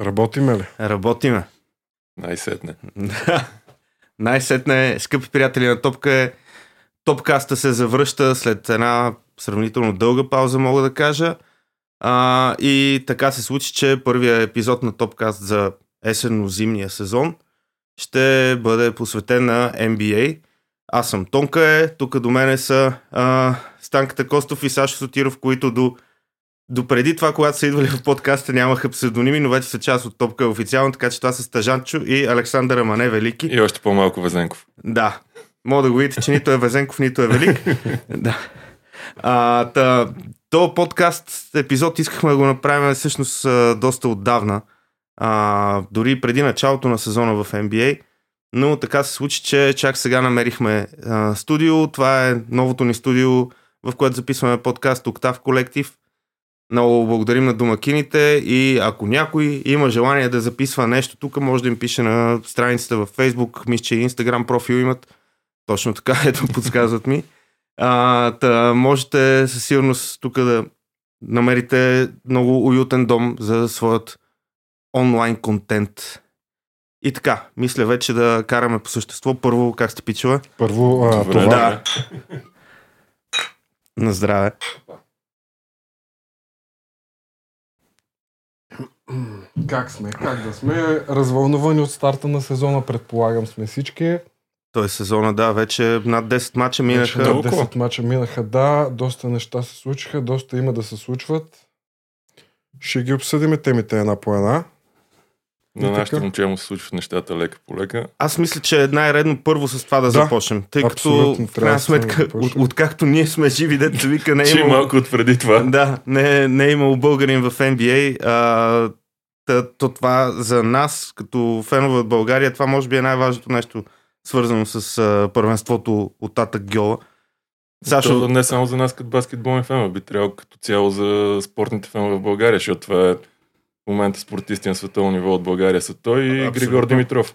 Работиме ли? Работиме. Най-сетне. Най-сетне, скъпи приятели на Топка е Топкаста се завръща след една сравнително дълга пауза, мога да кажа. А, и така се случи, че първият епизод на Топкаст за есенно-зимния сезон ще бъде посветен на NBA. Аз съм Тонка е, тук до мене са а, Станката Костов и Сашо Сотиров, които до Допреди това, когато са идвали в подкаста, нямаха псевдоними, но вече са част от топка официално, така че това са Стажанчо и Александър Амане Велики. И още по-малко Везенков. Да. Мога да го видите, че нито е Везенков, нито е Велик. да. А, та, то подкаст епизод искахме да го направим всъщност доста отдавна. А, дори преди началото на сезона в NBA. Но така се случи, че чак сега намерихме а, студио. Това е новото ни студио, в което записваме подкаст Октав Колектив. Много благодарим на домакините и ако някой има желание да записва нещо тук, може да им пише на страницата във Facebook, мисля, че и Instagram профил имат. Точно така, ето подсказват ми. А, та, можете със сигурност тук да намерите много уютен дом за своят онлайн контент. И така, мисля вече да караме по същество. Първо, как сте пичува? Първо, а, Добре, това... Да. На здраве. Как сме? Как да сме? Развълнувани от старта на сезона, предполагам сме всички. Той е сезона, да, вече над 10 мача Вече минаха. над толкова. 10 мача минаха, да. Доста неща се случиха, доста има да се случват. Ще ги обсъдиме темите една по една. На нашите момче му се случват нещата лека по лека. Аз мисля, че е най-редно първо с това да, Да, започнем. Тъй като, в крайна да сме да сметка, от, откакто ние сме живи, дето се вика, не е имало... малко от преди това. Да, не, не е имало българин в NBA. А, то това за нас, като фенове от България, това може би е най-важното нещо, свързано с а, първенството от Татък Гьола. Сашо... Сашо, не само за нас като баскетболни фенове, би трябвало като цяло за спортните фенове в България, защото това е в момента спортисти на световно ниво от България са той и Абсолютно. Григор Димитров.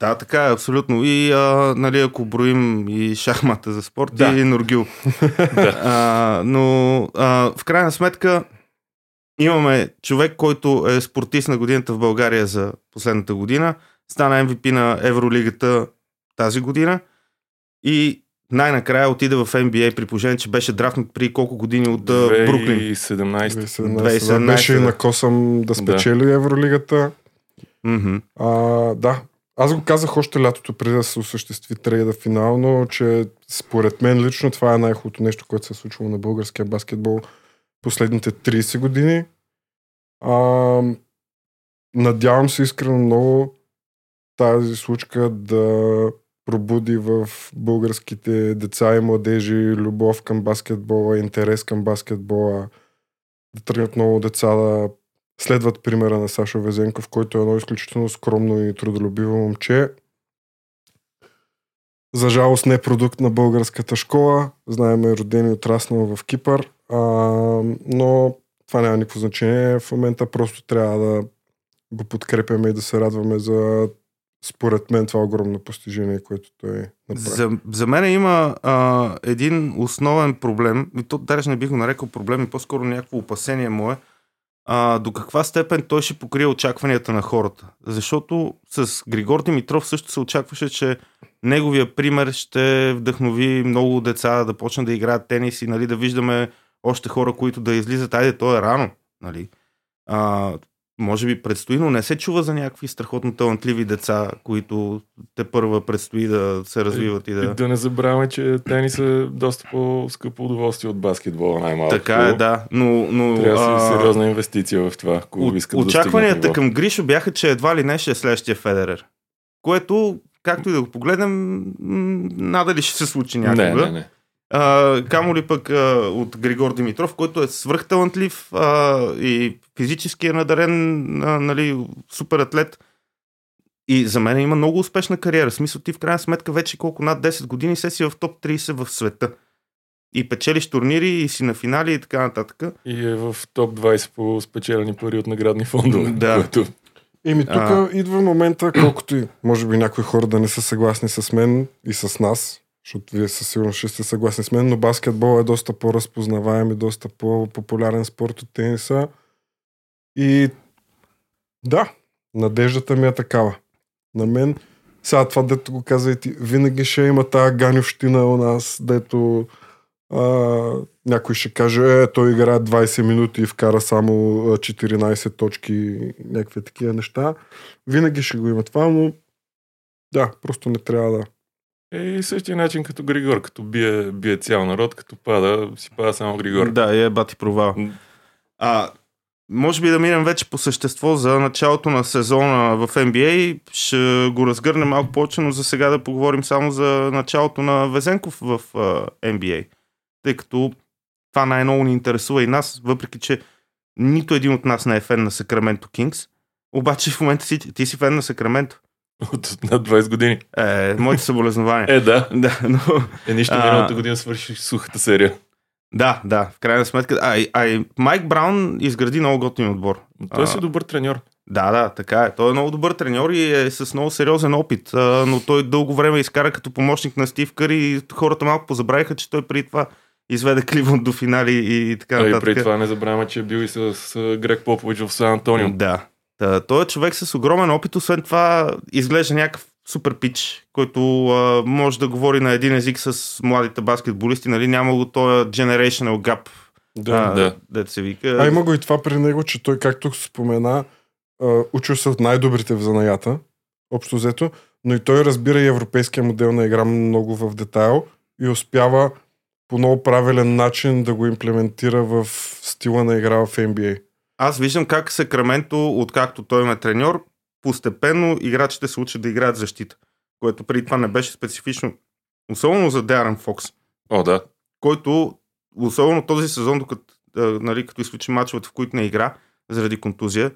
да, така е, абсолютно. И а, нали, ако броим и шахмата за спорт, Да. и Нургил. Да. а, но а, в крайна сметка имаме човек, който е спортист на годината в България за последната година. Стана MVP на Евролигата тази година и най-накрая отиде в NBA при положение, че беше драфнат при колко години от а, Бруклин. 2017. 2017, 2017, да, беше да. на косъм да спечели Евролигата. Мгм. А, да, аз го казах още лятото, преди да се осъществи трейда финално, че според мен лично това е най-хубавото нещо, което се е случило на българския баскетбол последните 30 години. А, надявам се искрено много тази случка да пробуди в българските деца и младежи любов към баскетбола, интерес към баскетбола, да тръгнат много деца да следват примера на Сашо Везенков, който е едно изключително скромно и трудолюбиво момче. За жалост не е продукт на българската школа. Знаем е роден и отраснал в Кипър. А, но това няма никакво значение. В момента просто трябва да го подкрепяме и да се радваме за според мен това огромно постижение, което той направи. За, за мен има а, един основен проблем, и то даже не бих го нарекал проблем, и по-скоро някакво опасение мое, а, до каква степен той ще покрие очакванията на хората. Защото с Григор Димитров също се очакваше, че неговия пример ще вдъхнови много деца да почнат да играят тенис и нали, да виждаме още хора, които да излизат. Айде, то е рано. Нали? А, може би предстои, но не се чува за някакви страхотно талантливи деца, които те първа предстои да се развиват и И да... да не забравяме, че тенис е доста по-скъпо удоволствие от баскетбола, най-малко. Така е, да. Но, но Трябва да сериозна инвестиция в това, ако От- искат да Очакванията ниво. към Гришо бяха, че едва ли не ще е следващия Федерер. Което, както и да го погледнем, надали ще се случи някога. Не, не, не. А, камо ли пък а, от Григор Димитров, който е свръхталантлив а, и физически е надарен, а, нали, супер атлет. И за мен има много успешна кариера. В смисъл ти в крайна сметка вече колко над 10 години се си в топ 30 в света. И печелиш турнири, и си на финали и така нататък. И е в топ 20 по спечелени пари от наградни фондове. Да. Което Еми, тук А. идва момента, колкото и може би някои хора да не са съгласни с мен и с нас, защото вие със сигурност ще сте съгласни с мен, но баскетбол е доста по-разпознаваем и доста по-популярен спорт от тениса. И Да, надеждата ми е такава. На мен, сега това дето го каза и ти, винаги ще има тази ганющина у нас, дето а, някой ще каже, е, той играе 20 минути и вкара само а, 14 точки, някакви такива неща. Винаги ще го има това, но да, просто не трябва да. Е, и същия начин като Григор, като бие, бие цял народ, като пада, си пада само Григор. Да, е бати провал. А, може би да минем вече по същество за началото на сезона в NBA. Ще го разгърнем малко повече, но за сега да поговорим само за началото на Везенков в NBA. Тъй като това най-много ни интересува и нас, въпреки че нито един от нас не е фен на Сакраменто Кингс. Обаче в момента си, ти си фен на Сакраменто. От над 20 години. Е, моите съболезнования. Е, да. Да, но Е, нищо, А. миналата година свърши сухата серия. да, да, в крайна сметка. А, и- а и Майк Браун изгради много готин отбор. Той А. си добър треньор. Да, да, така е. Той е много добър треньор и е с много сериозен опит, а, но той дълго време изкара като помощник на Стив Къри и хората малко позабравиха, че той преди това изведе Кливън до финали и така А и нататък. преди това не забравяме, че е бил и с, с Грег Попович в Сан Антонио. Да. Та, той е човек с огромен опит, освен това изглежда някакъв супер пич, който а, може да говори на един език с младите баскетболисти, нали? Няма го този generational gap, Да. а, да. се вика. А има го и това при него, че той, както спомена, учил се от най-добрите в занаята, общо взето, но и той разбира и европейския модел на игра много в детайл и успява по много правилен начин да го имплементира в стила на игра в NBA. Аз виждам как Сакраменто, откакто той ме треньор, постепенно играчите се учат да играят защита, което преди това не беше специфично, особено за Дарен Фокс, О, да. който, особено този сезон, докато, нали, като изключи мачовете, в които не игра, заради контузия,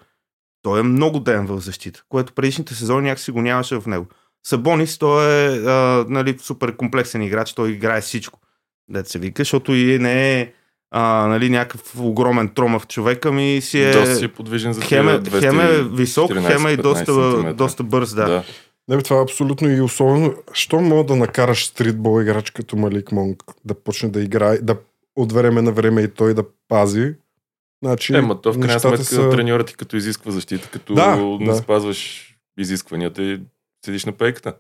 той е много ден в защита, което предишните сезони някакси го нямаше в него. Сабонис, той е а, нали, супер комплексен играч, той играе всичко, дет се вика, защото и не е а, нали, някакъв огромен тромав човек, ами си е... Доста си е подвижен за Хем е, хем е 214, висок, хем е и 15 доста, доста бърз, да. да. Не, бе, това е абсолютно и особено. Що мога да накараш стритбол играч като Малик Монк да почне да играе, да от време на време и той да пази? Значи, Е, ма то в крайна сметка са... треньорът ти като изисква защита, като Да, не да. спазваш изискванията и седиш на пейката.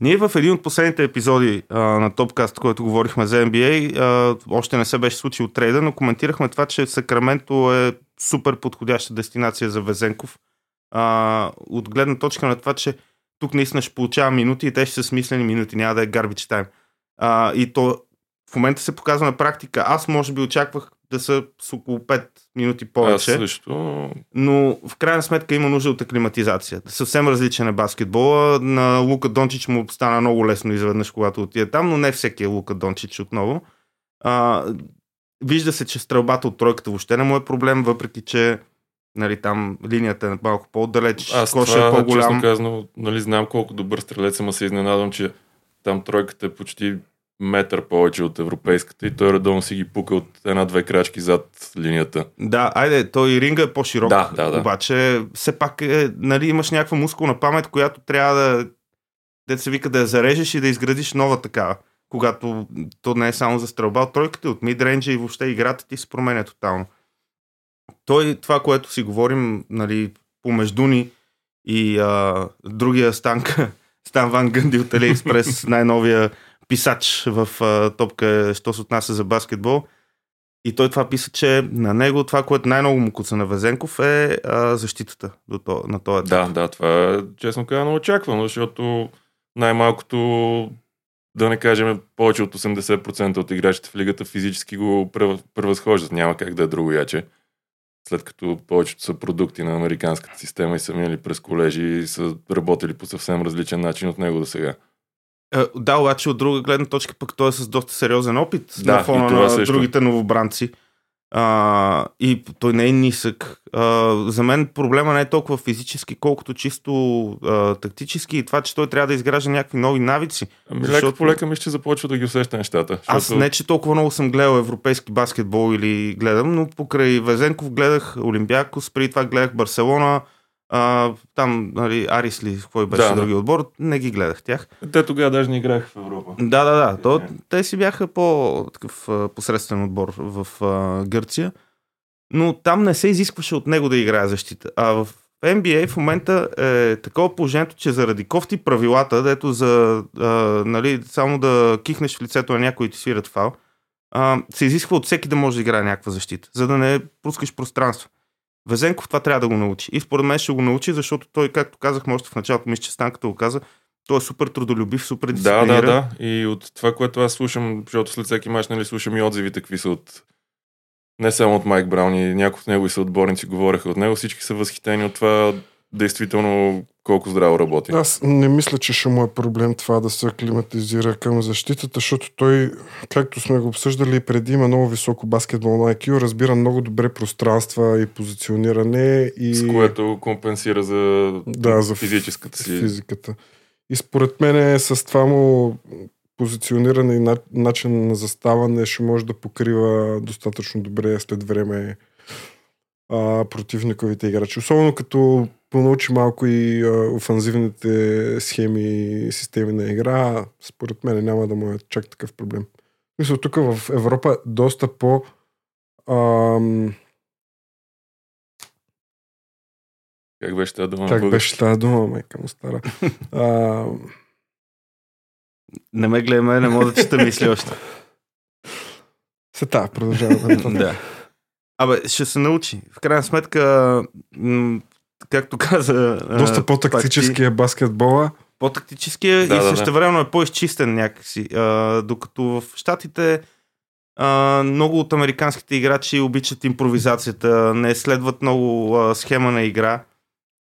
Ние в един от последните епизоди а, на Топкаст, който говорихме за NBA, а, още не се беше случил трейда, но коментирахме това, че Сакраменто е супер подходяща дестинация за Везенков. А, от гледна точка на това, че тук наистина ще получава минути и те ще са смислени минути, няма да е garbage time. А, и то в момента се показва на практика. Аз може би очаквах да са с около 5 минути Аз повече. също. но в крайна сметка има нужда от аклиматизация. Съвсем различен е баскетбола. На Лука Дончич му стана много лесно изведнъж, когато отиде там, но не всеки е Лука Дончич отново. А, вижда се, че стрелбата от тройката въобще не му е проблем, въпреки че нали, там линията е малко по-отдалеч, Аз коша това, е по-голям. честно казано, нали, знам колко добър стрелец съм, се изненадвам, че там тройката е почти метър повече от европейската и той редовно си ги пука от една-две крачки зад линията. Да, айде, той ринга е по-широк. Да, да, да. Обаче, все пак е, нали, имаш някаква мускулна памет, която трябва да, дет се вика, да я зарежеш и да изградиш нова такава. Когато то не е само за стрелба от тройката, от мидренджа и въобще играта ти се променя тотално. Той, това, което си говорим, нали, помежду ни и а, другия станка, Стан Ван Гънди от Алиекспрес, най-новия писач в а, топка, що се отнася за баскетбол. И той това писа, че на него това, което най-много му куца на Везенков е а, защитата до то, на този етап. Да, да, това е честно казано очаквано, защото най-малкото, да не кажем, повече от 80% от играчите в лигата физически го прев- превъзхождат. Няма как да е друго яче. След като повечето са продукти на американската система и са минали през колежи и са работили по съвсем различен начин от него до сега. Е, Да, обаче от друга гледна точка пък той е с доста сериозен опит Да, на фона на също. другите новобранци. А, и той не е нисък. А, за мен проблема не е толкова физически, колкото чисто а, тактически и това, че той трябва да изгражда някакви нови навици. Ами Защото- лека по лека мисля, че започва да ги усеща нещата. Аз не, че толкова много съм гледал европейски баскетбол или гледам, но покрай Везенков гледах Олимпиакос, преди това гледах Барселона, а, там, нали, Арис ли, кой беше Да, да, да. други отбор, не ги гледах тях. Те тогава даже не играха в Европа. Да, да, да. То, те си бяха по-такъв а, посредствен отбор в а, Гърция. Но там не се изискваше от него да играе защита. А в В NBA в момента е такова положението, че заради кофти правилата, дето за а, нали, само да кихнеш в лицето на някой и ти свират фал, а, се изисква от всеки да може да играе някаква защита, за да не пускаш пространство. Везенков това трябва да го научи. И според мен ще го научи, защото той, както казахме още в началото, мисля, че Станката го каза, той е супер трудолюбив, супер Да, дисциплиниран. да, да. И от това, което аз слушам, защото след всеки мач, нали, слушам и отзивите, какви са от не само от Майк Браун и някои от негови съотборници говореха от него, всички са възхитени от това действително колко здраво работи. Аз не мисля, че ще му е проблем това да се аклиматизира към защитата, защото той, както сме го обсъждали и преди, има много високо баскетболно IQ, разбира много добре пространства и позициониране и С което компенсира за, Да, за физическата си. физиката. И според мен с това му позициониране и на- начин на заставане ще може да покрива достатъчно добре след време а, противниковите играчи. Особено като понаучи малко и а, офанзивните схеми и системи на игра, според мен няма да му е чак такъв проблем. Мисля, тук в Европа е доста по ам, Как беше тази дума? как беше тази дума, майка му стара. А, Не ме гледай, не мога да чета мисли още. се та, продължаваме. да. Абе, ще се научи. В крайна сметка, м- както каза... Доста пак по-тактически ти, е баскетбола. По-тактически е Да, и да, да. същевременно е по-изчистен някакси. А, докато в Штатите а, много от американските играчи обичат импровизацията, не следват много а, схема на игра.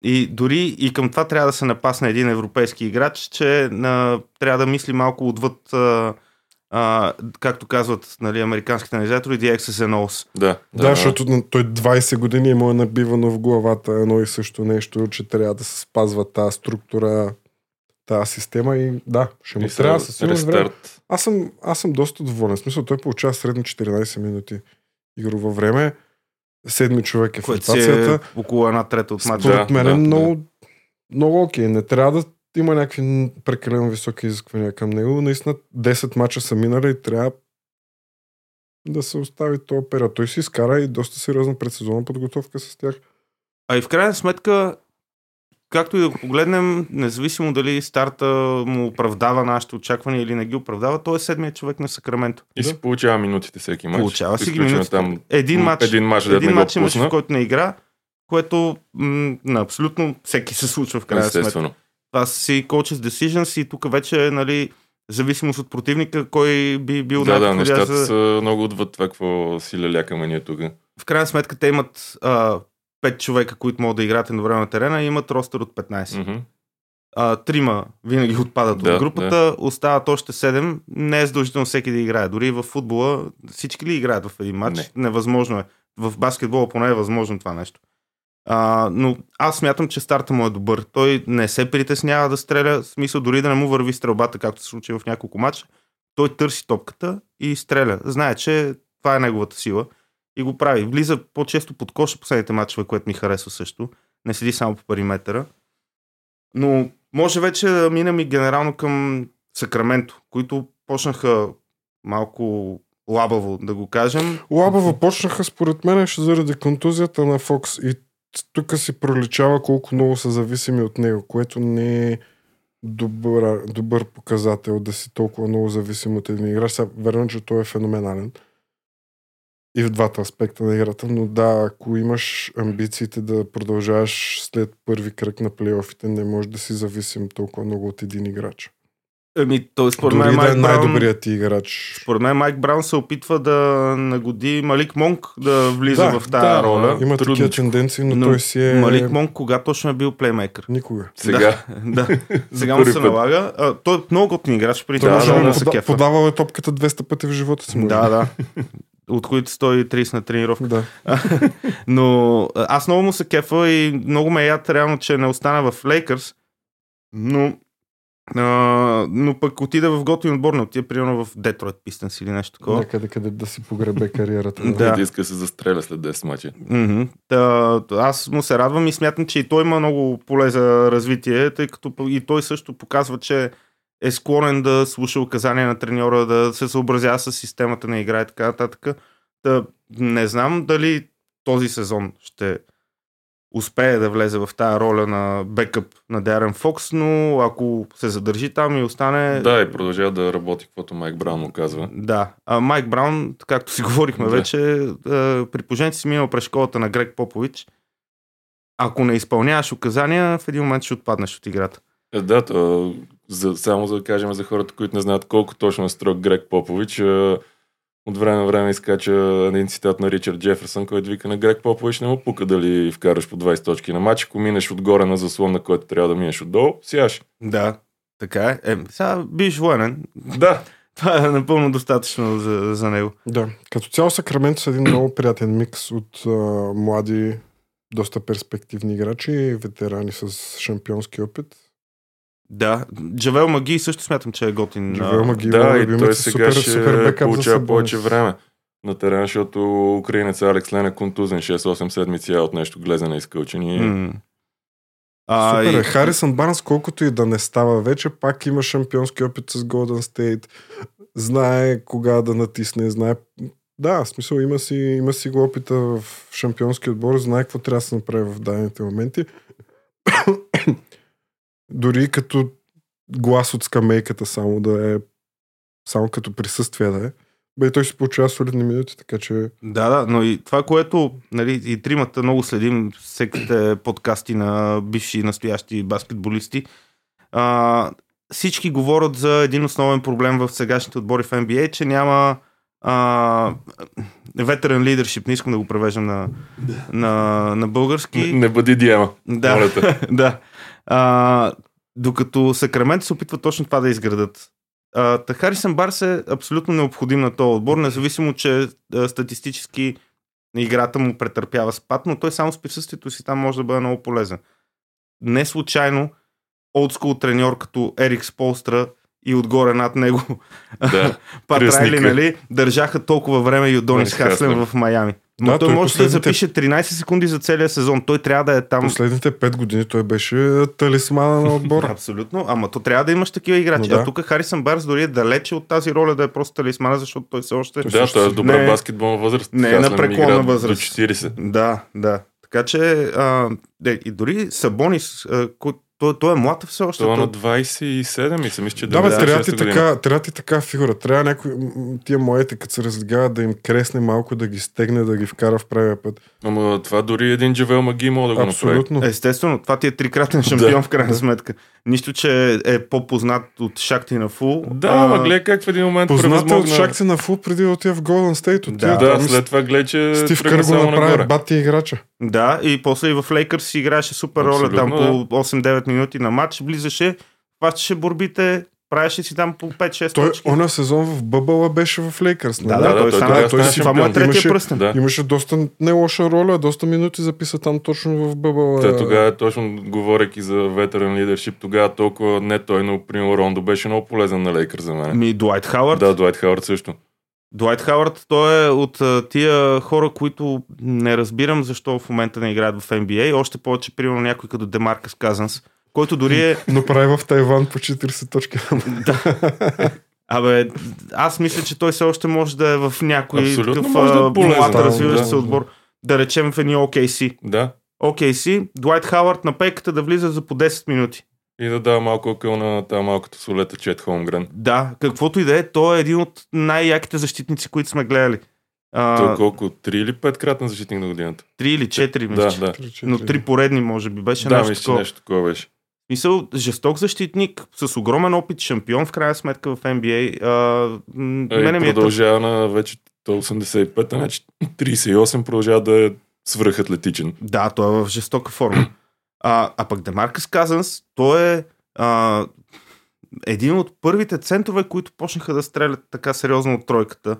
И дори и към това трябва да се напасне един европейски играч, че а, трябва да мисли малко отвъд, а, а, както казват нали, американските анализатори, the X's and O's. Да, Да, защото на- той 20 години му е набивано в главата едно и също нещо, че трябва да се спазва тази структура, тази система и да, ще му И трябва със сигурност време. рестарт. Аз съм, аз съм доста доволен. В смисъл, той получава средно 14 минути игрово време. Седми човек е в си е ротацията. около една трета от мача. Да, Според мен е да, много, много окей. Не трябва да има някакви прекалено високи изисквания към него. Наистина 10 мача са минали и трябва да се остави този период. Той си изкара и доста сериозна предсезонна подготовка с тях. А и в крайна сметка, както и да го погледнем, независимо дали старта му оправдава нашите очаквания или не ги оправдава, той е седмият човек на Сакраменто. И си получава минутите всеки матч. Получава си ги минутите. там Един матч, един матч, един го матч имаше, в който не игра, което м- на абсолютно всеки се случва в крайна сметка. Това са си coaches decisions и тук вече, нали, зависимост от противника, кой би бил Да, да, нещата за... са много отвъд това, какво си лелякаме ние тук. В крайна сметка те имат а, 5 човека, които могат да играят едновременно на терена и имат ростър от 15. Мгм. а, трима винаги отпадат Да, от групата, остават още 7. Не е задължително всеки да играе. Дори в футбола всички ли играят в един матч? Не. Невъзможно е. В баскетбола поне е възможно това нещо. А, но аз смятам, че старта му е добър. Той не се притеснява да стреля, в смисъл дори да не му върви стрелбата, както се случи в няколко матча. Той търси топката и стреля. Знае, че това е неговата сила и го прави. Влиза по-често под коша последните матчове, което ми харесва също. Не седи само по периметъра. Но може вече да минем и генерално към Сакраменто, които почнаха малко лабаво, да го кажем. Лабаво почнаха, според мен, заради контузията на Фокс. И тук си проличава колко много са зависими от него, което не е добър, добър показател да си толкова много зависим от един играч. Сега, верно, че той е феноменален. И в двата аспекта на играта, но да, ако имаш амбициите да продължаваш след първи кръг на плейофите, не можеш да си зависим толкова много от един играч. Еми, той според мен, да е Майк най-добрият ти играч. според мен Майк Браун се опитва да нагоди Малик Монк да влиза Да, в тази да, роля. Има такива трудничко. тенденции, но, Но той си е... Малик Монк кога точно е бил плеймейкър? Никога. Сега. Да, сега му се път. налага. А, той е много готин играч, преди Той това може да, се кефа. подавал е топката 200 пъти в живота си. Да, да. От които 130 на тренировка. да. Но аз много му се кефа и много ме яд реално, че не остана в Лейкърс. Но, а, но пък отида в готин отбор, не отида примерно в Детройт Пистенс или нещо такова. Някъде къде да си погребе кариерата. Да. Да. иска да се застреля след 10 мача. Та, аз му се радвам и смятам, че и той има много поле за развитие, тъй като и той също показва, че е склонен да слуша указания на треньора, да се съобразява с системата на игра и така нататък. Та, не знам дали този сезон ще успее да влезе в тази роля на бекъп на Дарен Фокс, но ако се задържи там и остане... Да, и продължава да работи, каквото Майк Браун му казва. Да. А Майк Браун, както си говорихме Да. вече, при положение, си минал през школата на Грег Попович, ако не изпълняваш указания, в един момент ще отпаднеш от играта. Е, да, то, за, само за да кажем за хората, които не знаят колко точно е строг Грег Попович, от време на време изкача един цитат на Ричард Джеферсън, който вика на Грег Попович не му пука дали вкараш по 20 точки на матч, ако минеш отгоре на заслон, на който трябва да минеш отдолу, сяш. Да. Така е. е сега биш военен. Да, Това е напълно достатъчно за, за него. Да. Като цяло Сакраменто са един много приятен микс от а, млади, доста перспективни играчи ветерани с шампионски опит. Да. Джавел Маги също смятам, че е готин. Джавел Маги, да, и той е сега супер, ще супер получава повече време на терена, защото украинец Алекс Лен е контузен 6-8 седмици от нещо глезене и скълчени. м. А, Супер и- е. Харисън Барнс, колкото и да не става вече, пак има шампионски опит с Голден Стейт. Знае кога да натисне, знае... Да, в смисъл има си, има си го опита в шампионски отбор, знае какво трябва да се направи в дадените моменти. Дори като глас от скамейката само да е само като присъствие да е. Бе, той си получава солидни минути, така че Да, да, но и това, което нали, и тримата много следим всеките подкасти на бивши и настоящи баскетболисти, а, всички говорят за един основен проблем в сегашните отбори в NBA, че няма а, ветеран лидершип, не искам да го превеждам на, на, на български. Не, не бъди диема. Да, да. А, докато Сакраменто се опитва точно това да изградат. Та Харисън Барс е абсолютно необходим на този отбор, независимо, че а, статистически играта му претърпява спад, но той само с присъствието си там може да бъде много полезен. Не случайно олдскул треньор като Ерик Сполстра и отгоре над него Да. Пат Кръстника. Райли, нали, държаха толкова време и Донис Хаслем. в Майами. Но Да, той, той може да последните- запише 13 секунди за целия сезон. Той трябва да е там. последните 5 години той беше талисмана на отбора. Абсолютно, ама то трябва да имаш такива играчи. Но да. А тук Харисън Барс дори е далече от тази роля да е просто талисмана, защото той все още... Той Да, също той е добра не- баскетболна възраст. не е на преклонна възраст. До 40. Да, да. Така че а, де, и дори Сабонис, а, той, той е млад все още. Това е на Той, 27 и се мисля, че Да, бе, 96 трябва ти, така, трябва ти така фигура. Трябва някой, тия моите, като се разлигават, да им кресне малко, да ги стегне, да ги вкара в правия път. Ама това дори един Джавел Маги може да го направи. Абсолютно. Естествено, това ти е трикратен шампион в крайна сметка. Нищо, че е по-познат от Шакти на Фул. Да, а, ама гледай как в един момент Познат е от превъзмогна... Шакти на фул преди да отида в Голден Стейт. Да, Да, след това гледай, че Стив тръгна Кър го само направи бати играча. Да, и после и в Лейкърс си играеше супер роля там Абсолютно, по 8-9 минути на матч, влизаше, хващаше борбите, правеше си там по 5-6 Той, точки. оня сезон в Бъбъла беше в Лейкърс. Да, нали? да, да, той, той той стана си, това му е третия Имаше- пръстен. Да. Имаше доста не лоша роля, доста минути записа там точно в Бъбъла. Та, тогава, точно говорейки за ветеран лидершип, тогава толкова не той, но примерно Рондо беше много полезен на Лейкър за мен. Ми, Дуайт Хауърд. Да, Дуайт Хауърд също. Дуайт Хауърд, той е от тия хора, които не разбирам защо в момента не играят в NBA. Още повече, примерно, някой като Демаркас Казанс, който дори е... Но прави в Тайван по 40 точки. Абе, аз мисля, че той все още може да е в някой Абсолютно такъв може да е полезен. Да, развиващ да, се да. отбор. Да речем в едни OKC. Да. OKC, Дуайт Хауърд на пейката да влиза за по 10 минути. И да дава малко акъл на тази малката солета Чет Холмгрен. Да, каквото и да е, той е един от най-яките защитници, които сме гледали. А, Той колко? 3 или 5 кратен защитник на годината? Три или четири, мисля. Да, да. Но три поредни, може би, беше Да, нещо мисля, такова. нещо такова беше. Мисъл, жесток защитник, с огромен опит, шампион в крайна сметка в NBA. А, Е, мене ми е продължава на вече той 85, а значи 38 продължава да е свръхатлетичен. Да, той е в жестока форма. А, а пък Демаркъс Казанс, той е а, един от първите центрове, които почнаха да стрелят така сериозно от тройката.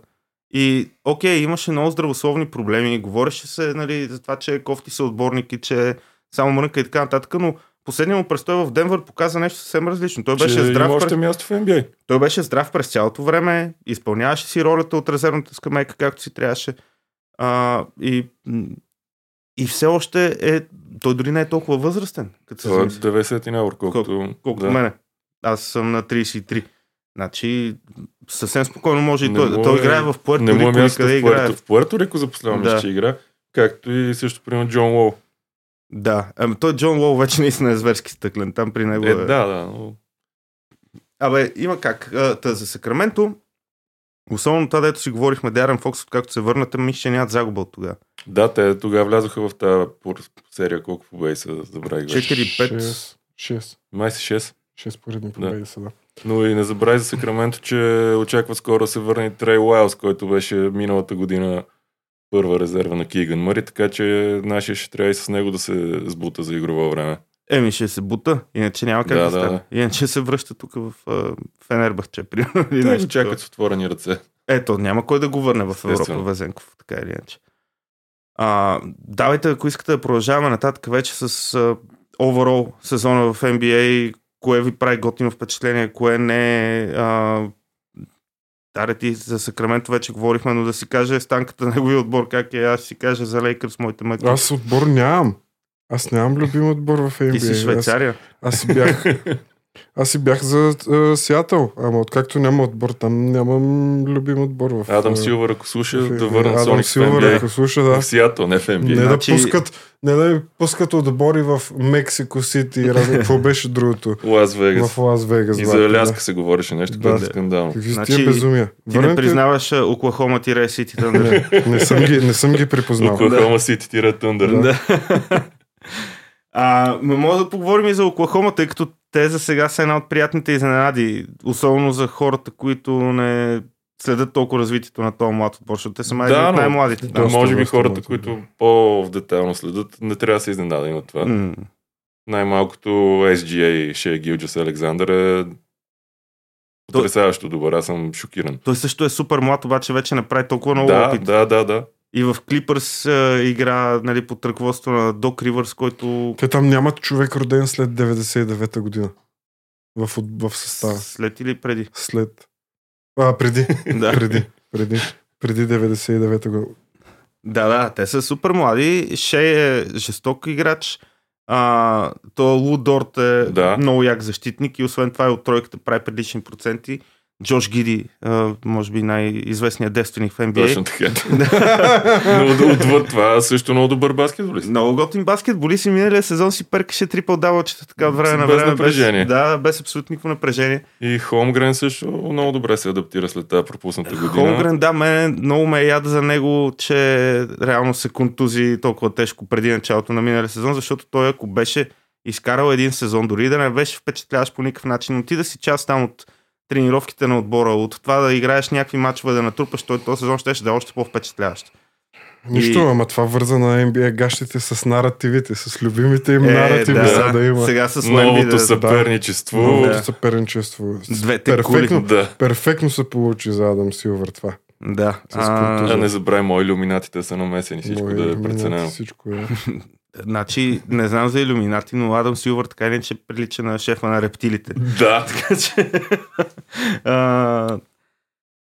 И, окей, имаше много здравословни проблеми, говореше се нали, за това, че е кофти съотборник и че е само мрънка и така нататък, но последният му престой в Денвър показа нещо съвсем различно. Той беше че здрав има още място в NBA. той беше здрав през цялото време, изпълняваше си ролята от резервната скамейка, както си трябваше. А, и, и все още е. Той дори не е толкова възрастен, като се Това е замисли. 90 набор, колкото... Колкото да. мене. Аз съм на 33. Значи, съвсем спокойно може и Не той. му той е- играе в Пуерто Не му е Рико, място в. Пуерто. В Пуерто Рико за последно Да. че игра. Както и също, примерно, Джон Лоу. Да, ами той Джон Лоу вече наистина е зверски стъклен. Там при него Е, е... да, да. Но... Абе, има как. Та за Сакраменто, особено това, дето си говорихме, Дарен Фокс, откакто се върнат, мисля, че нямат загуба от тогава. Да, те тогава влязоха в тази серия, колко победи са, забравих. вече. 4-5. 6. 6. Май си 6. 6 поредни победи са, да. Но и не забравяй за Сакраменто, че очаква скоро да се върне Трей Уайлс, който беше миналата година първа резерва на Киган Мъри, така че нашия ще трябва и с него да се сбута за игрово време. Еми, ще се бута, иначе няма как Да, да, да, стане. да. Иначе се връща тук в Фенербахче, примерно. Те нещо чакат с отворени ръце. Ето, няма кой да го върне в Европа. Везенков, така или иначе. А, давайте, ако искате да продължаваме нататък вече с а, overall сезона в NBA, кое ви прави готино впечатление, кое не е... Даре ти за Сакраменто вече говорихме, но да си каже станката на неговия отбор, как е, аз си кажа за Лейкърс, моите мъки. Аз отбор нямам. Аз нямам любим отбор в NBA. Ти си Аз, Швейцария. аз си бях, аз си бях за а, Сиатъл, ама откакто няма отбор, там нямам любим отбор в Адам а, Силвър, ако слуша, в да върна Адам Соник в Силвър, NBA. ако слуша, да. В Сиатъл, не в NBA. Не Значи- да пускат, не да ми пускат отбори в Мексико Сити и разни. Какво беше другото? Лас Вегас. В Лас Вегас. И за да. Аляска се говореше нещо, Да. което е скандално. Какви Значи, тия безумия? Ти не Върнете- признаваш а, Оклахома тире Сити Тъндър. не, не, съм ги, не съм ги припознал. Оклахома Сити тира Тъндър. Да. А, може да поговорим и за Оклахома, тъй като те за сега са една от приятните изненади, особено за хората, които не следят толкова развитието на този млад отбор, защото те са май Да, най-младите. Да, може би хората, които по-детайлно следят, не трябва да се изненадани от това. М. Най-малкото SGA Шея Гилджас Александър е потрясаващо добър. Аз съм шокиран. Той също е супер млад, обаче вече направи толкова много Да, опит. да, да, да. И в Клипърс а, игра нали, под ръководството на Док Ривърс, който Те там нямат човек роден след 99-та година. В, в състава. след или преди. След. А, преди. Да. преди. Преди. Преди 99-та година. Да, да, те са супер млади. Шей е жесток играч. А, то Лудорт е Да. много як защитник и освен това и от тройката прави прилични проценти. Джош Гиди, може би най-известният девственик в NBA. Точно така. Но отвъд това също много добър баскетболист. Много готин баскетболист и миналия сезон си перкаше трипъл давачета така от време на Без време. напрежение. да, без абсолютно никакво напрежение. И Холмгрен също много добре се адаптира след тази пропусната година. Холмгрен, да, мен много ме е яд за него, че реално се контузи толкова тежко преди началото на миналия сезон, защото той ако беше изкарал един сезон, дори да не беше впечатляващ по никакъв начин, но ти да си част там от тренировките на отбора, от това да играеш някакви мачове, да натрупаш, той този сезон ще да е още по-впечатляващ. Нищо, И- ама това върза на NBA гащите с наративите, с любимите им Е, наративи да, са да има. Сега с Новото да... съперничество. Новото Да. съперничество. Двете кули. перфектно, Да. перфектно се получи за Адам Силвър това. Да. А. Да не забравяй, мои иллюминатите са намесени, всичко Мои да е преценено. Всичко е. значи, не знам за иллюминати, но Адам Силвър така или иначе прилича на шефа на рептилите. Да. Така че, а,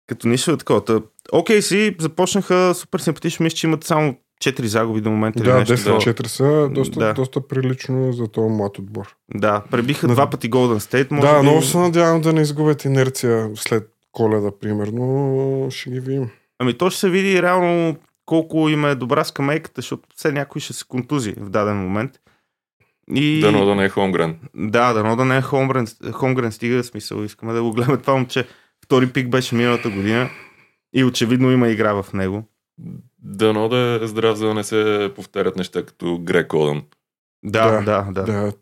като нищо е такова. Та, Окей си, започнаха супер симпатично. Мисля, че имат само 4 загуби до момента. или Да, нещо. 10-4 са доста, Да. доста прилично за този млад отбор. Да, пребиха два пъти Golden State. Може да, би... много се надявам да не изгубят инерция след коледа, примерно. Ще ги видим. Ами то ще се види реално колко им е добра скамейката, защото все някой ще се контузи в даден момент. И... Дано да не е Холмгрен. Да, дано да не е Холмгрен, Холмгрен стига смисъл. Искаме да го гледаме това момче. Втори пик беше миналата година и очевидно има игра в него. Дано да е здрав, за да не се повтарят неща като Грек Одън. Да, Да, да, да. да. Да,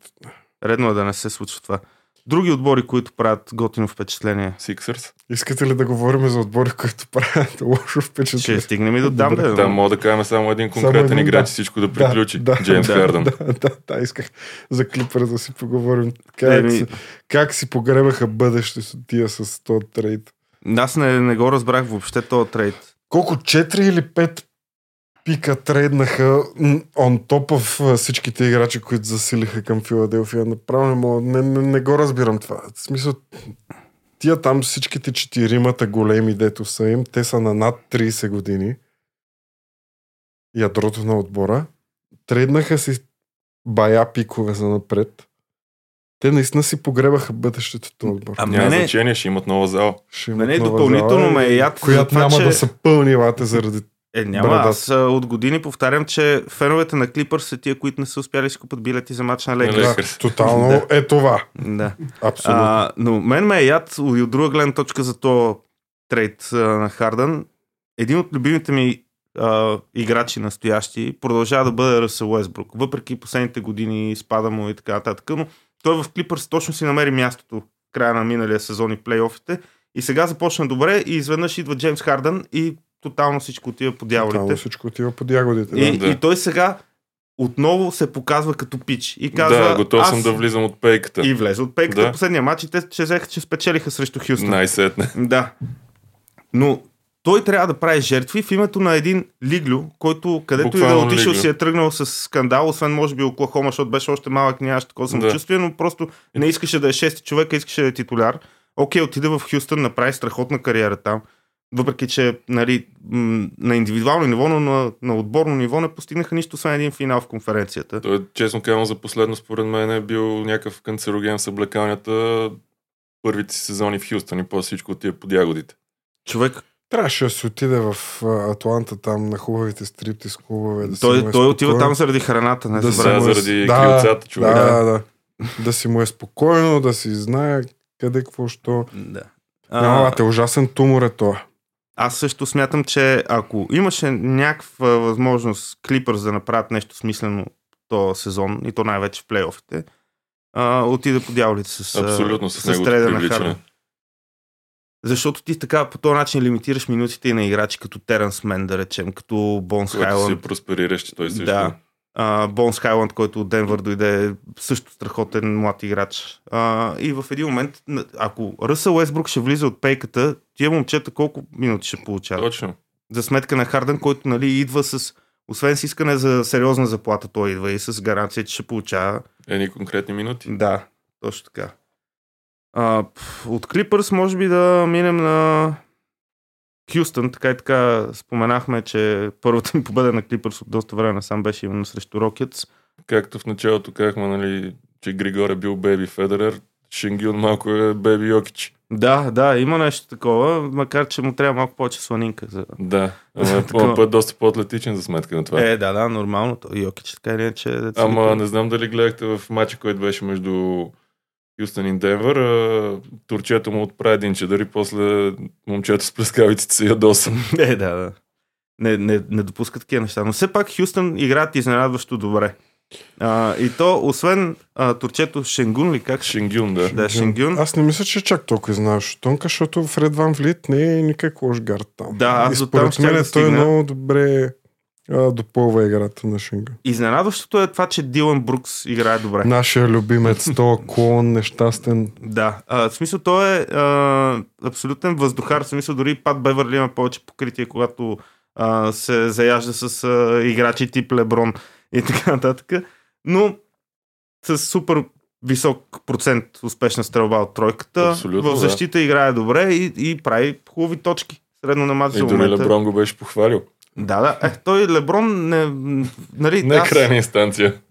Редно е да не се случва това. Други отбори, които правят готино впечатление. Сиксърс. искате ли да говорим за отбори, които правят лошо Ще впечатление? стигнем и до там. Бе. Там мога да кажем само един конкретен един, играч да. и всичко да приключи. Да, да, Джеймс да, Хардън. Да, да, да, исках за клипър да си поговорим. Как, Еми, си, как си погребаха бъдещето тия с този трейд? аз не, не го разбрах въобще този трейд. Колко 4 или 5 пика трейднаха он топ в всичките играчи, които засилиха към Филаделфия. Направо не, мога, не, не, не го разбирам това. В смисъл, тия там всичките четиримата големи, дето са им, те са на над 30 години. Ядрото на отбора. Трейднаха си бая пикове за напред. Те наистина си погребаха бъдещето този отбор. А Няма мене, значение, ще имат нова зала. Ще имат мене нова допълнително зала ме е яд Която няма че- да са пълни лате заради Е, няма. Брадат. Аз от години повтарям, че феновете на Клипърс са тия, които не са успяли да си купат билети за матч на? Лейкърс. Да, тотално Да. е това. Да. Абсолютно. А, но мен ме е яд и от друга гледна точка за то трейд а, на Хардън. Един от любимите ми а, играчи настоящи продължава да бъде Ръсъл Уестбрук. Въпреки последните години спада му и така нататък. Но той в Клипърс точно си намери мястото в края на миналия сезон и плейофите. И сега започна добре и изведнъж идва Джеймс Хардън и тотално всичко отива по Тотално дяволите. всичко отива под ягодите. И, Да. Да. и той сега отново се показва като пич. И казва, да, готов аз... съм да влизам от пейката. И влезе от пейката Да. последния матч и те че взеха, че спечелиха срещу Хюстън. Най-сетне. Да. Но той трябва да прави жертви в името на един Лиглю, който където и да е Буквално отишъл Лиглю. си е тръгнал с скандал, освен може би Оклахома, защото беше още малък, нямаше такова самочувствие, но просто не искаше да е шести човек, искаше да е титуляр. Окей, отиде в Хюстън, направи страхотна кариера там. Въпреки, че нали, на индивидуално ниво, но на, на отборно ниво не постигнаха нищо, освен един финал в конференцията. Той, честно казвам, за последно според мен е бил някакъв канцероген с облекалнята първите сезони в Хюстън и после всичко отива под ягодите. Човек, Трябваше да се отиде в Атланта там на хубавите стриптиз клубове. Да той, е той отива там заради храната, не Да да се Да, му е- заради да, крилцата, човек. Да, да, да. Да си му е спокойно, да си знае къде, какво, що. Да. Няма, ужасен тумор е това. Аз също смятам, че ако имаше някаква възможност Клипърс да направят нещо смислено този сезон, и то най-вече в плейофите, а, отиде по дяволите с, Абсолютно с, неговото трейда на. Хардън. Защото ти така по този начин лимитираш минутите и на играчи като Теренс Мен, да речем, като Бонс Хайланд. си че той също. Да. А, Бонс Хайланд, който от Денвър дойде, също страхотен млад играч. А, и в един момент, ако Ръсъл Уестбрук ще влиза от пейката, тия момчета колко минути ще получават? Точно. за сметка на Хардън, който нали, идва с, освен с искане за сериозна заплата, той идва и с гаранция, че ще получава. Едни конкретни минути. Да, точно така. А, от Клипърс може би да минем на Хюстън, така и така споменахме, че първата ми победа на Клипърс от доста време насам беше именно срещу Рокетс. Както в началото казахме, нали, че Григор е бил Бейби Федерер, Шингюн малко е Бейби Йокич. Да, да, има нещо такова, макар че му трябва малко повече сланинка. За... Да, ама е такова. по- доста по-атлетичен за сметка на това. Е, да, да, нормално. Йокич така или иначе. деца Ама не знам дали гледахте в матча, който беше между Хюстън и Денвър. Турчето му отправи един чадър и после момчето с плескавиците се ядоса. Е, да, да. Не, не, не допускат такива неща. Но все пак Хюстън играят изненадващо добре. А, и то, освен а, турчето Шенгун ли как? Шингюн, да. Да, Шенгюн. Аз не мисля, че чак толкова знаеш Тонка, защото Фред Ван Влит не е никак лош гард там. Да, аз и според мен да той стигна. много добре а, допълва играта на Шинга. Изненадващото е това, че Дилан Брукс играе добре. Нашия любимец, този клон, нещастен. Да. А, в смисъл, той е а, абсолютен въздухар. В смисъл, дори Пат Беверли има повече покритие, когато а, се заяжда с а, играчи тип Леброн и така нататък. Но с супер висок процент успешна стрелба от тройката. Абсолютно, в да. защита играе добре и, и прави хубави точки. Средно на мач И за дори момента. Леброн го беше похвалил. Да, да. Е, той Леброн не... Нали, Не е крайна инстанция.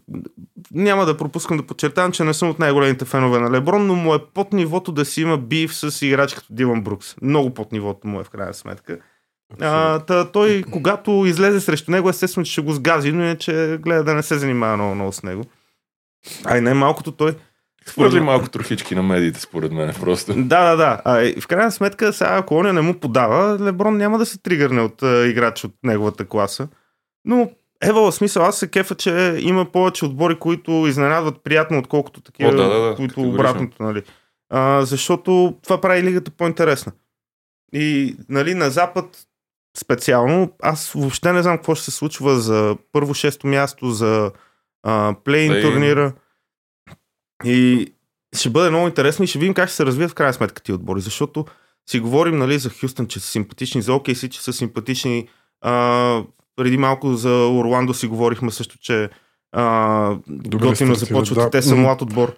няма да пропускам да подчертавам, че не съм от най-големите фенове на Леброн, но му е под нивото да си има бив с играч като Дилан Брукс. Много под нивото му е в крайна сметка. А, та, той, когато излезе срещу него, естествено, че ще го сгази, но иначе гледа да не се занимава много, много с него. Ай, най-малкото той. Хвърли малко трохички на медиите, според мен, просто. Да, да, да. А, и в крайна сметка, сега ако он не му подава, Леброн няма да се тригърне от а, играч от неговата класа. Но Ева, в смисъл, аз се кефа, че има повече отбори, които изненадват приятно, отколкото такива, О, да, да, да, които категорично. обратното, нали. А, защото това прави лигата по-интересна. И, нали, на Запад специално, аз въобще не знам какво ще се случва за първо шесто място, за плейн турнира. И ще бъде много интересно и ще видим как ще се развият в крайна сметка тия отбори, защото си говорим нали, за Хюстън, че са симпатични, за OKC, че са симпатични. А, преди малко за Орландо си говорихме също, че а, готино стартират, започват. да. и Те са млад отбор.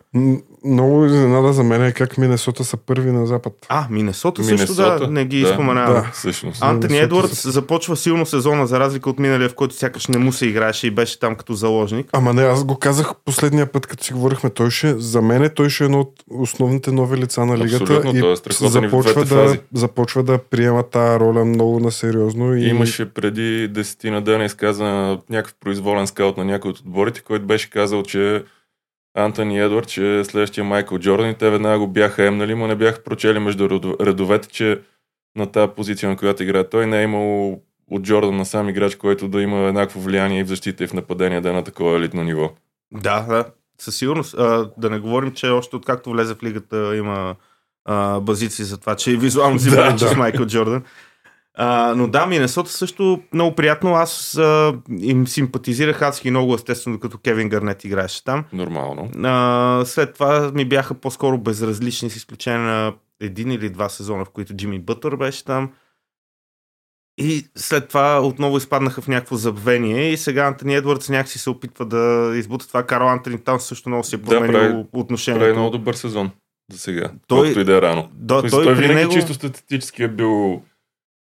Много изненада за мен е как Минесота са първи на запад. А, Минесота също да, не ги да. споменаваме. Да. Всъщност. Антони Едвардс са- започва силно сезона, за разлика от миналия, в който сякаш не му се играеше и беше там като заложник. Ама не, аз го казах последния път, като си говорихме. Той ще, за мен той ще е едно от основните нови лица на лигата. Абсолютно, и е започва, да, започва да приема тази роля много насериозно. И... Имаше преди десетина дена изказа някакъв произволен скаут на някой от отборите, който беше казал, че Антони Едвард, че е следващия Майкъл Джордан и те веднага го бяха емнали, но не бяха прочели между редо- редовете, че на тази позиция, на която играе той, не е имал от Джордан на сам играч, който да има еднакво влияние и в защита и в нападение да е на такова елитно ниво. Да, да, със сигурност. А, да не говорим, че още откакто влезе в лигата има а, базици за това, че и визуално си Да, да, Майкъл Джордан. А, но да, Минесота също много приятно. Аз а, им симпатизирах адски много, естествено, като Кевин Гарнет играеше там. Нормално. А, след това ми бяха по-скоро безразлични, с изключение на един или два сезона, в които Джимми Бътър беше там. И след това отново изпаднаха в някакво забвение и сега Антони Едвардс някакси се опитва да избута това. Карл Антони там също много си е Да, променил прави- да, отношението. Прави много добър сезон за сега. Той- и да е рано. Да, Той, той, той винаги него... чисто статистически е бил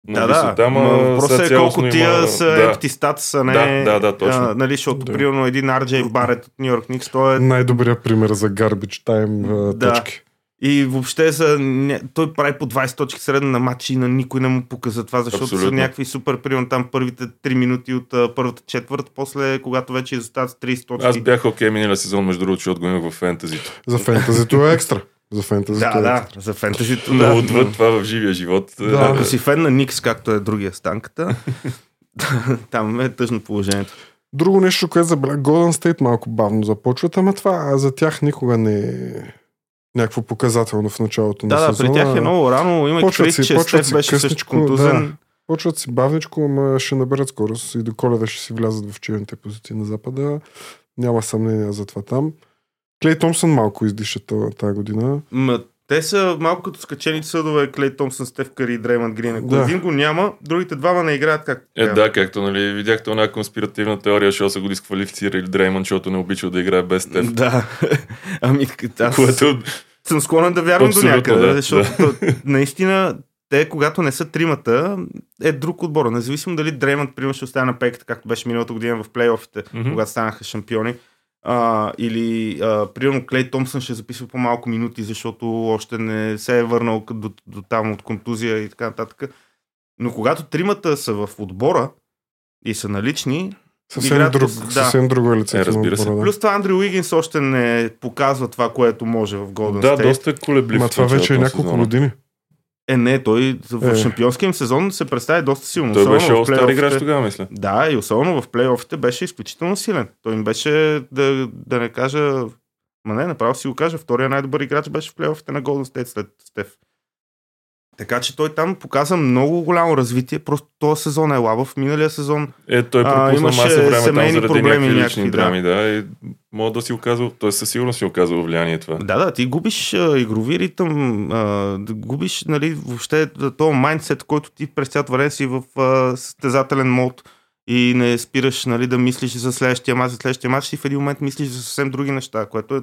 на Да, да. висота, ма Въпросът е колко тия има- са да. empty stats, а не... Да, да, да, точно. А, нали, защото Да. примерно един RJ Барет от Нью Йорк Никс, той е Най-добрият пример за garbage time а, Да. точки. И въобще за, ня- той прави по 20 точки средно на матч и на никой не му показа това, защото са Абсолютно. някакви супер, примерно там първите 3 минути от а, първата четвърт, после когато вече изостават с 30 точки. Аз бях окей миналия сезон, между другото, го имах в фентазито. За фентазито е екстра. За фентазито да, е да, за фентазито. Да, Да, отвъд това в живия живот. Да. Ако си фен на Никс, както е другия станката, там е тъжно положението. Друго нещо, което забравя, Golden State малко бавно започват, ама това а за тях никога не е някакво показателно в началото Да, на да, сезона. при тях е много рано. Имайки Почват си- че почват си беше също късничко, контузен. Почват си бавничко, ама ще наберат скорост и до коледа ще си влязат в челните позиции на Запада. Няма съмнение за това там. Клей Томсън малко издиша тази година. Ма, те са малко като скачени съдове Клей Томсън, Стеф Кари и Дреймънд Грин. Ако Да. един го няма, другите двама не играят как. Е, да, както нали, видяхте една конспиративна теория, защото са го дисквалифицирали Дреймън, защото не обичал да играе без Стеф. Да. ами, аз Което съм склонен да вярвам Абсолютно, до някъде, да, защото то, наистина те, когато не са тримата, е друг отбор. Независимо дали Дреймънд, примерно, ще остане на пейката, както беше миналата година в плейофите, Мгм. когато станаха шампиони. А, или, а, примерно, Клей Томсън ще записва по-малко минути, защото още не се е върнал до, до там от контузия и така нататък. Но когато тримата са в отбора и са налични, Съвсем, Играта друг, да. съвсем друго е лицето Е, разбира се. отбора, да. плюс това Андрю Уигинс още не показва това, което може в Golden да, State. доста колеблив. Ма това вече е няколко сезона. години. Е, не, той в Е. шампионския им сезон се представи доста силно. Той Особено беше в остар играч тогава, мисля. Да, и особено в плейофите беше изключително силен. Той им беше, да, да не кажа, ма не, направо си го кажа, втория най-добър играч беше в плейофите на Golden State след Стеф. Така че той там показа много голямо развитие, просто този сезон е лабав. Миналия сезон Е, той А, имаше маса време там заради проблеми някакви някакви, лични да. драми, да. И мога да си оказал, той със сигурност си оказал влияние това. Да, да, ти губиш а, игрови ритъм, а, губиш нали, въобще този майндсет, който ти през цялото време си в а, състезателен мод и не спираш нали, да мислиш за следващия мач, за следващия мач и в един момент мислиш за съвсем други неща, което е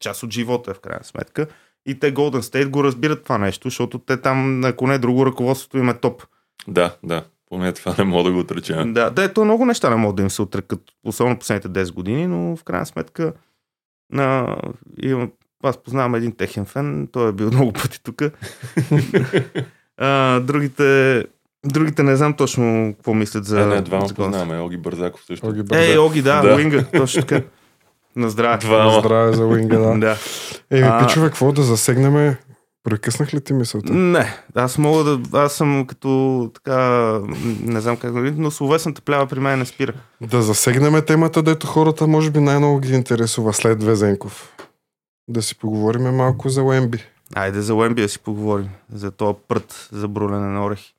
част от живота е в крайна сметка. И те Golden State го разбират това нещо, защото те там, ако не друго, ръководството им е топ. Да, да. Поне това не мога да го отреча. Да, да, то много неща не могат да им се отрекат, особено последните 10 години, но в крайна сметка на, имам, аз познавам един техен фен, той е бил много пъти тук. а, другите, другите не знам точно какво мислят за... Е, не, двама познаваме. Оги Бързаков също. Оги Ей, Бързак. Оги, да, Да. Уинга, точно така. На здраве. Двама. Здраве за Уинга, да. Да. Еми, А- пичове, какво да засегнеме? Прекъснах ли ти мисълта? Не, аз мога да... Аз съм като така... Не знам как да но словесната плява при мен не спира. Да засегнеме темата, дето хората може би най-много ги интересува след Везенков. Да си поговорим малко за Уемби. Айде за Уемби да си поговорим. За този прът за брулене на орехи.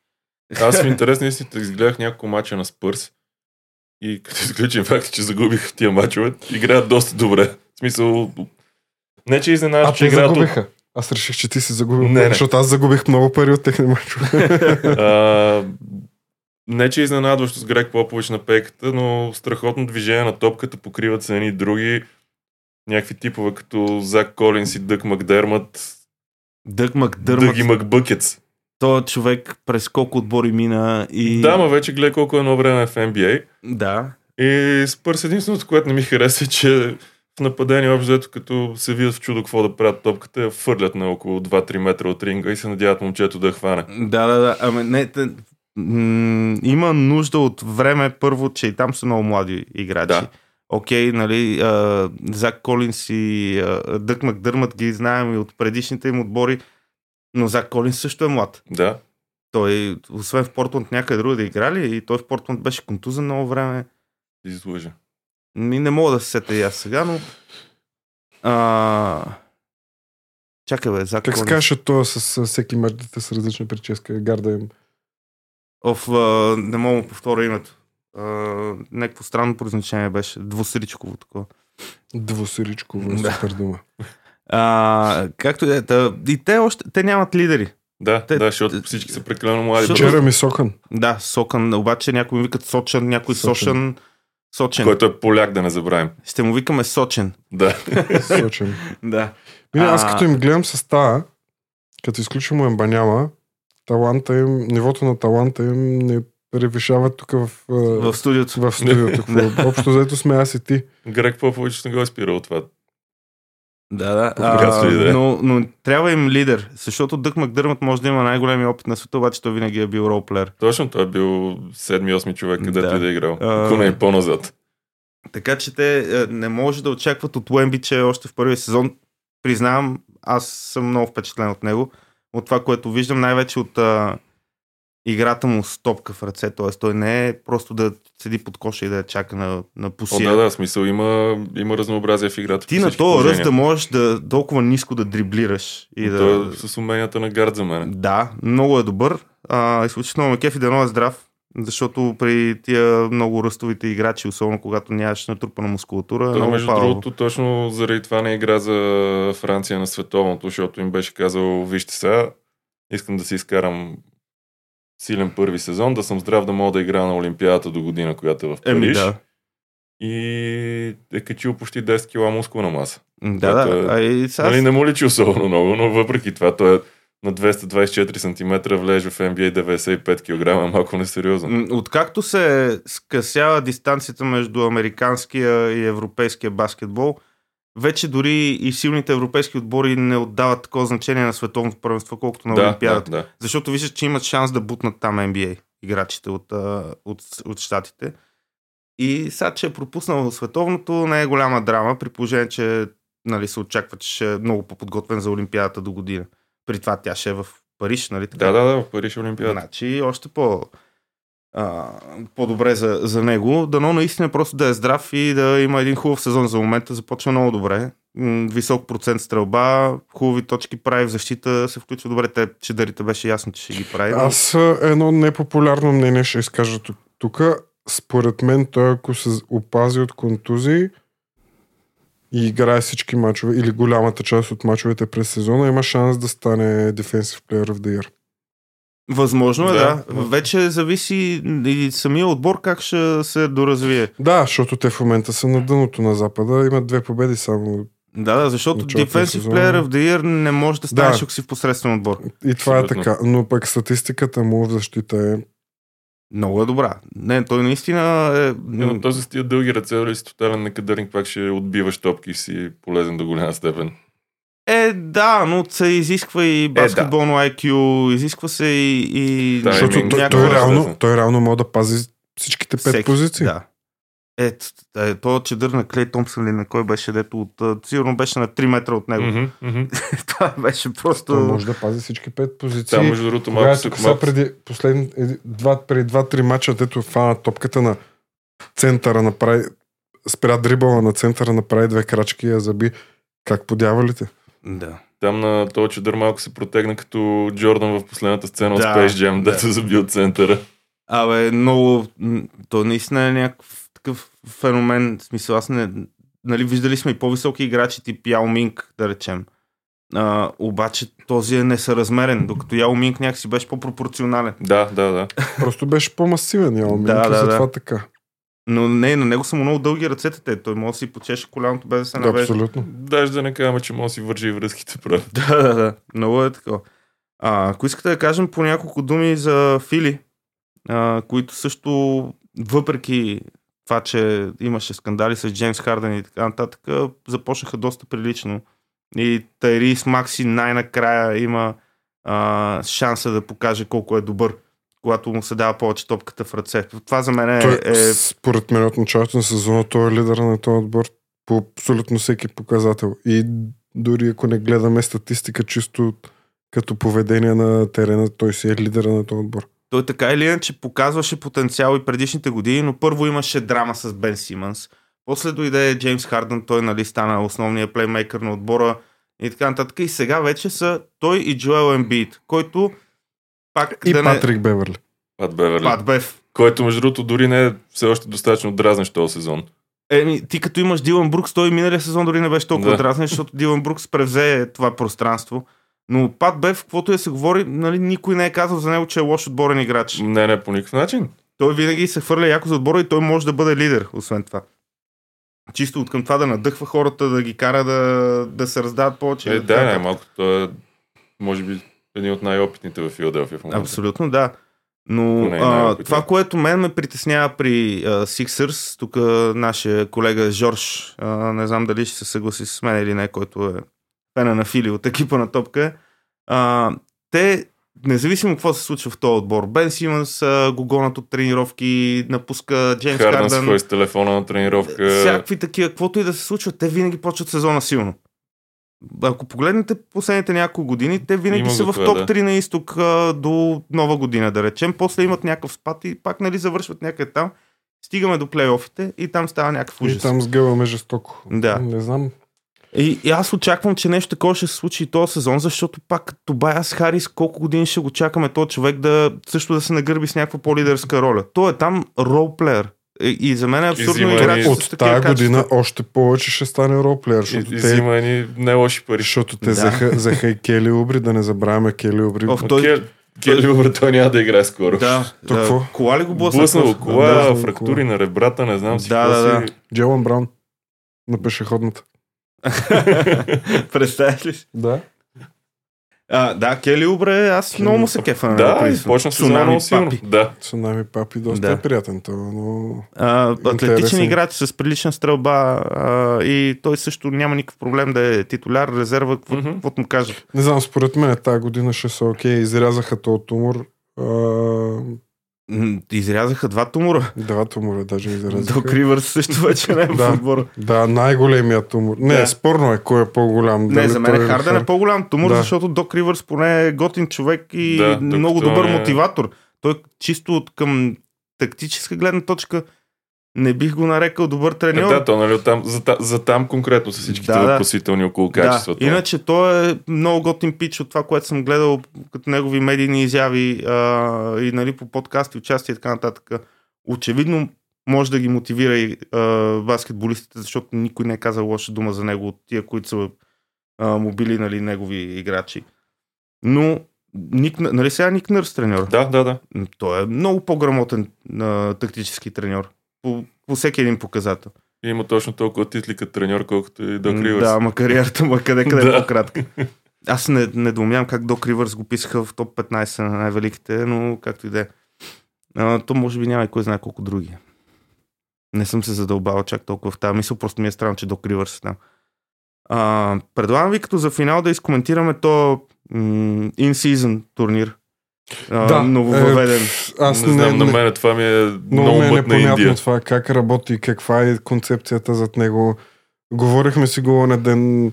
Аз в интерес на истината изгледах няколко мача на Спърс и като изключим факта, че загубих в тия мачове, играят доста добре. В смисъл, не че А, изненадваш, че играят загубиха. Аз реших, че ти си загубил, Не, не. защото аз загубих много пари от техни мачове. А, не, че е изненадващо с Грег Попович на пейката, но страхотно движение на топката, покриват се едни други. някакви типове като Зак Колинс и Дък Макдермът, Дъг Макдърмът, Дъги Макбъкетс. Този човек през колко отбори мина и... Да, ма вече гледай колко едно време е в NBA. Да. И Спърс единственото, което не ми хареса е, че в нападение общо като се видят в чудо какво да правят топката, я фърлят на около 2-3 метра от ринга и се надяват момчето да я хване. Да, да, да. Ами, не, м- има нужда от време, първо, че и там са много млади играчи. Да. Окей, нали, а, Зак Колинс и а, Дък Макдърмът ги знаем и от предишните им отбори, но Зак Колинс също е млад. Да. Той, освен в Портланд някъде друга да играли, и той в Портланд беше контузен много време. Излъжа. Ми не мога да се сета и аз сега, но... А... Чакай бе, Зак Как се казваше това с, с всеки мач дете с различна прическа, гарда им? Оф, а, не мога да повторя името. А, някакво странно произношение беше. Двусричково такова. Двусиричко, Да. супер дума. А, както и да е, та- и те още, те нямат лидери. Да, Те- да, защото всички са прекалено млади. Защото- ми сокън. Да, Сокън, обаче някои му викат Сочен, някой Сочен. Сочен. Който е поляк, да не забравим. Ще му викаме Сочен. Да. Сочен. Да. Мине, аз като им гледам състава, като изключим Ембаняма, таланта им, нивото на таланта им не превишава тук в, В студиото. в студиото. Общо заето сме аз и ти. Грег Попович не го е спирал от това. Да, да. И да е. но, но трябва им лидер, защото Дък Макдърмът може да има най-големия опит на света, обаче той винаги е бил ролплеер. Точно, той е бил 7-8 човек, където Да. и да е играл. А, Ако не е по-назад. Така че те е, не може да очакват от Уемби, че още в първия сезон, признавам, аз съм много впечатлен от него, от това, което виждам, най-вече от а, играта му с топка в ръце, т.е. той не е просто да седи под коша и да я чака на, на О, пусия. да, да, смисъл има, има разнообразие в играта. Ти на този ръст да можеш да толкова ниско да дриблираш и да... Той е с уменията на гард за мен. Да, много е добър. А, изключително ме кефи да е здрав, защото при тия много ръстовите играчи, особено когато нямаш натрупана мускулатура, е Той, много между палево. другото, точно заради това не игра за Франция на световното, защото им беше казал, вижте сега, искам да си изкарам силен първи сезон, да съм здрав да мога да играя на Олимпиадата до година, която е в Париж. Еми да. И е качил почти 10 кила мускулна маса. Да, да. е- А и сега... Нали, не му личи особено много, но въпреки това той е на 224 см, влезе в NBA 95 кг, е малко несериозно. Откакто се скъсява дистанцията между американския и европейския баскетбол, вече дори и силните европейски отбори не отдават такова значение на световното първенство, колкото на да, да, Олимпиадата. да. Защото виждаш, че имат шанс да бутнат там NBA играчите от, а, от, от щатите. И сега, че е пропуснал световното, не е голяма драма, при положение, че нали, се очаква, че ще е много по-подготвен за Олимпиадата до година. При това тя ще е в Париж, нали така? Да, да, да, в Париж Олимпиада. Значи още по, а, по-добре за, за него. Дано наистина просто да е здрав и да има един хубав сезон за момента. Започва много добре. Висок процент стрелба, хубави точки прави в защита, се включва добре. Те чедарите беше ясно, че ще ги прави. Аз едно непопулярно мнение ще изкажа. Тук, според мен, той ако се опази от контузии и играе всички мачове или голямата част от мачовете през сезона, има шанс да стане Defensive Player of the Year. Възможно е, да. Да. Вече зависи и самия отбор как ще се доразвие. Да, защото те в момента са на дъното на Запада, имат две победи само. Да, да, защото Defensive сезона. Player of the Year не може да станеш, Да. ако си в посредствен отбор. И това Абсолютно. е така. Но пък статистиката му в защита е Много е добра. Не, той наистина е... Е, но този с тия дълги ръце, дали си тотален некадърник, пак ще отбиваш топки и си полезен до голяма степен. Е, да, но се изисква и баскетболно IQ, изисква се и... и Да, Защото той, той, възраст. реално, той реално може да пази всичките пет всеки- позиции. Да. Е, т- е, то чедър на Клей Томпсън или на кой беше, дето от, сигурно беше на 3 метра от него. Мгм, мгм. Това беше просто... Той може да пази всички пет позиции. Там, между другото, малко тук малко... преди, последни, два, преди два-три мача, дето фана топката на центъра, направи, спря дрибала на центъра, направи две крачки и я заби. Как подявалите? Да. Там на този чедър малко се протегна като Джордан в последната сцена от Да, Space Jam, да. дето заби от центъра. Абе, много... То наистина е някакъв такъв феномен. В смисъл, аз не... Нали, виждали сме и по-високи играчи, тип Яо Минг, да речем. А, обаче този е несъразмерен, докато Яо Минг някакси беше по-пропорционален. Да, да, да. Просто беше по-масивен, Яо Минг, Да, и да, затова да. така. Но не, на него са му много дълги ръцете те. Той може да си почеше коляното без да се Да, навежда. абсолютно. Даже да не казваме, че може да си вържи и връзките прави. Да, да, да. Много е такова. А, ако искате да кажем по няколко думи за Фили, а, които също, въпреки това, че имаше скандали с Джеймс Харден и така нататък, започнаха доста прилично. И Тайрис Макси най-накрая има а, шанса да покаже колко е добър, когато му се дава повече топката в ръце. Това за мен е... Той, е Според мен от началото на сезона той е лидер на този отбор по абсолютно всеки показател. И дори ако не гледаме статистика чисто като поведение на терена, той си е лидера на този отбор. Той така или иначе показваше потенциал и предишните години, но първо имаше драма с Бен Симънс. После дойде Джеймс Хардън, той нали стана основния плеймейкър на отбора и така нататък. И сега вече са той и Джоел Ембит, който пак И да Патрик Беверли. Пат Беверли. не... Пат Бев. Който, между другото, дори не е все още достатъчно дразнещ този сезон. Еми, ти като имаш Дилан Брукс, той и миналия сезон дори не беше толкова Да. да. дразнен, защото Дилан Брукс превзе това пространство. Но Пат Бев, каквото и да се говори, нали, никой не е казал за него, че е лош отборен играч. Не, не, по никакъв начин. Той винаги се хвърля яко за отбора и той може да бъде лидер, освен това. Чисто от към това да надъхва хората, да ги кара да, да се раздават повече. Е, да, така не, малко той е, може би, един от най-опитните в Филаделфия в момента. Абсолютно, да. Но а, това, което мен ме притеснява при а, Sixers, тук нашия колега Жорж, а, не знам дали ще се съгласи с мен или не, който е фена на Фили от екипа на Топка, а, те, независимо какво се случва в този отбор, Бен Симънс а, го гонат от тренировки, напуска Джеймс Хардън, ходи с телефона на тренировка. всякакви такива, каквото и да се случва, те винаги почват сезона силно. Ако погледнете последните няколко години, те винаги Има са в топ да. 3 на изток а, до нова година, да речем. После имат някакъв спад и пак нали, завършват някъде там. Стигаме до плейофите и там става някакъв И ужас. там сгъваме жестоко. Да. Не знам. И, и аз очаквам, че нещо такова ще се случи и този сезон, защото пак Тобайас Харис, колко години ще го чакаме този човек да също да се нагърби с някаква по-лидерска роля. Той е там ролплеер. И, за мен е абсурдно взима играч От тая качества. година още повече ще стане ролплеер, защото и те, не лоши пари. защото те Да. взеха, взеха и Кели Убри, да не забравяме Кели Убри. Но той- Кел- Кели Убър, той няма да играе скоро. Да, То да. какво? Кола ли го блъсна? Блъснало кола, Да, да, фрактури кола. на ребрата, не знам си Да, какво да, си. Джелан Браун на пешеходната. Представяш ли? си? Да. А, да, Кели Убре, аз много му се кефа. Да, и почна Цунами много силно. Папи. Да. Цунами Папи доста Да. е приятен. Това, но... А, атлетичен Интересен. играч с прилична стрелба а, и той също няма никакъв проблем да е титуляр, резерва, какво каквото му кажат. Не знам, според мен тази година ще са окей. Изрязаха този тумор. А, Изрязаха два тумора. два тумора даже изрязаха. Док Ривърс също вече не е в Да. отбора. Да, най-големият тумор. Не, Да. спорно е кой е по-голям. Не, Дали за мен той Харден е по-голям тумор, Да. защото Док Ривърс поне е готин човек и Да, много добър е- мотиватор. Той чисто от към тактическа гледна точка не бих го нарекал добър Е, треньор. да, то нали оттам, за, за там конкретно са всичките Да, въпросителни около качеството. Да, иначе той е много готин пич от това, което съм гледал като негови медийни изяви а, и нали, по подкасти, участие и така нататък. Очевидно може да ги мотивира и а, баскетболистите, защото никой не е казал лоша дума за него от тия, които са а, му били нали, негови играчи. Но Ник, нали сега Ник Нърс треньор? Да, да, да. Той е много по-грамотен а, тактически треньор. По, по всеки един показател. И има точно толкова титли като треньор, колкото и Док Ривърс. Да, ма кариерата е къде къде е по-кратка. Аз не, не доумявам как Док Ривърс го писаха в топ 15 на най-великите, но както и да е. То може би няма и кой знае колко други. Не съм се задълбавал чак толкова в тази мисъл, просто ми е странно, че Док Ривърс е там. А, предлагам ви като за финал да изкоментираме то м- in-season турнир. А, Да, нововъведен. Е, аз не, не, знам, не, на мен това ми е много ми е непонятно Индия. това, как работи, каква е концепцията зад него. Говорихме си го на ден.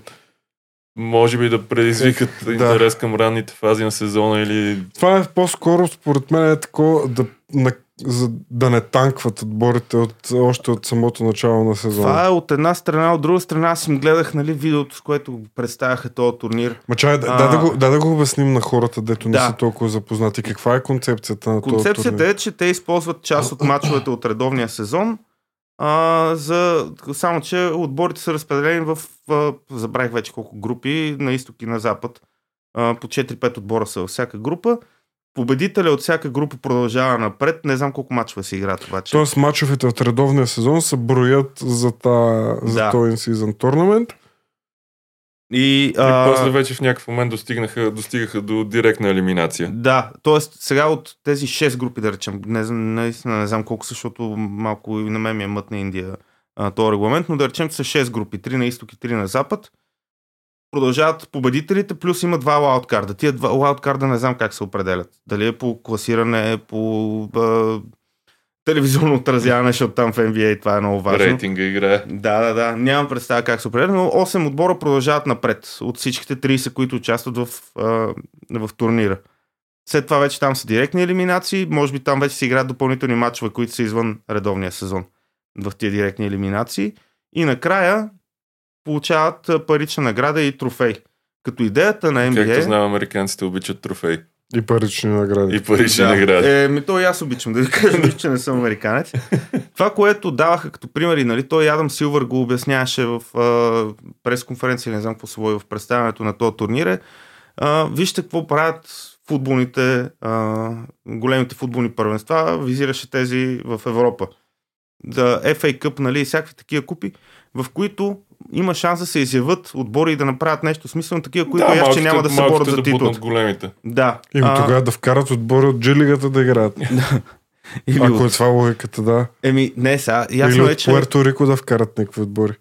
Може би да предизвикат Да. интерес към ранните фази на сезона или Това е по-скоро, според мен, е такова да, на, за да не танкват отборите от, още от самото начало на сезона. Това е от една страна, от друга страна аз им гледах нали, видеото, с което представяха този турнир. Ма чай, да, А. да, го, да, да го обясним на хората, дето не Да. са толкова запознати. Каква е концепцията на този Концепцията е, че те използват част от мачовете от редовния сезон, а, за, само че отборите са разпределени в, а, забравих вече колко групи, на изток и на запад. А, по 4-5 отбора са във всяка група. Победителя от всяка група продължава напред. Не знам колко мачове се играят обаче. Тоест мачовете от редовния сезон се броят за, та, за Да. този season tournament. И, И а, после вече в някакъв момент достигнаха, достигаха до директна елиминация. Да, т.е. сега от тези 6 групи, да речем, не, знам- наистина не знам колко са, защото малко и на мен ми е мътна Индия а, този регламент, но да речем, че са 6 групи, 3 на изток и 3 на запад. Продължават победителите, плюс има два лауткарда. Тия два лауткарда не знам как се определят. Дали е по класиране, по а, телевизионно отразяване, защото там в NBA това е много важно. Рейтинга играе. Да, да, да. Нямам представа как се определя, но 8 отбора продължават напред от всичките 30, които участват в, а, в турнира. След това вече там са директни елиминации. Може би там вече се играят допълнителни матчове, които са извън редовния сезон в тия директни елиминации. И накрая получават парична награда и трофей. Като идеята на NBA... Както знам, американците обичат трофей. И парични награди. И парични награди. Е, ми то и аз обичам да ви кажа, нищо, че не съм американец. Това, което даваха като примери, нали, той Адам Силвър го обясняваше в а, пресконференция, не знам какво се води в представянето на този турнир. е, А, вижте какво правят футболните, а, големите футболни първенства, визираше тези в Европа. За FA Cup, нали, и всякакви такива купи, в които има шанс да се изяват отбори и да направят нещо смислено, такива, които да, яще няма да се борят за да титул. бутнат големите. Да. Ими А, тогава да вкарат отбори от джилигата да играят. или Ако от- е това логиката, да. Еми, не, сега, Или ясно е, че Пуерто Рико да вкарат някакви отбори.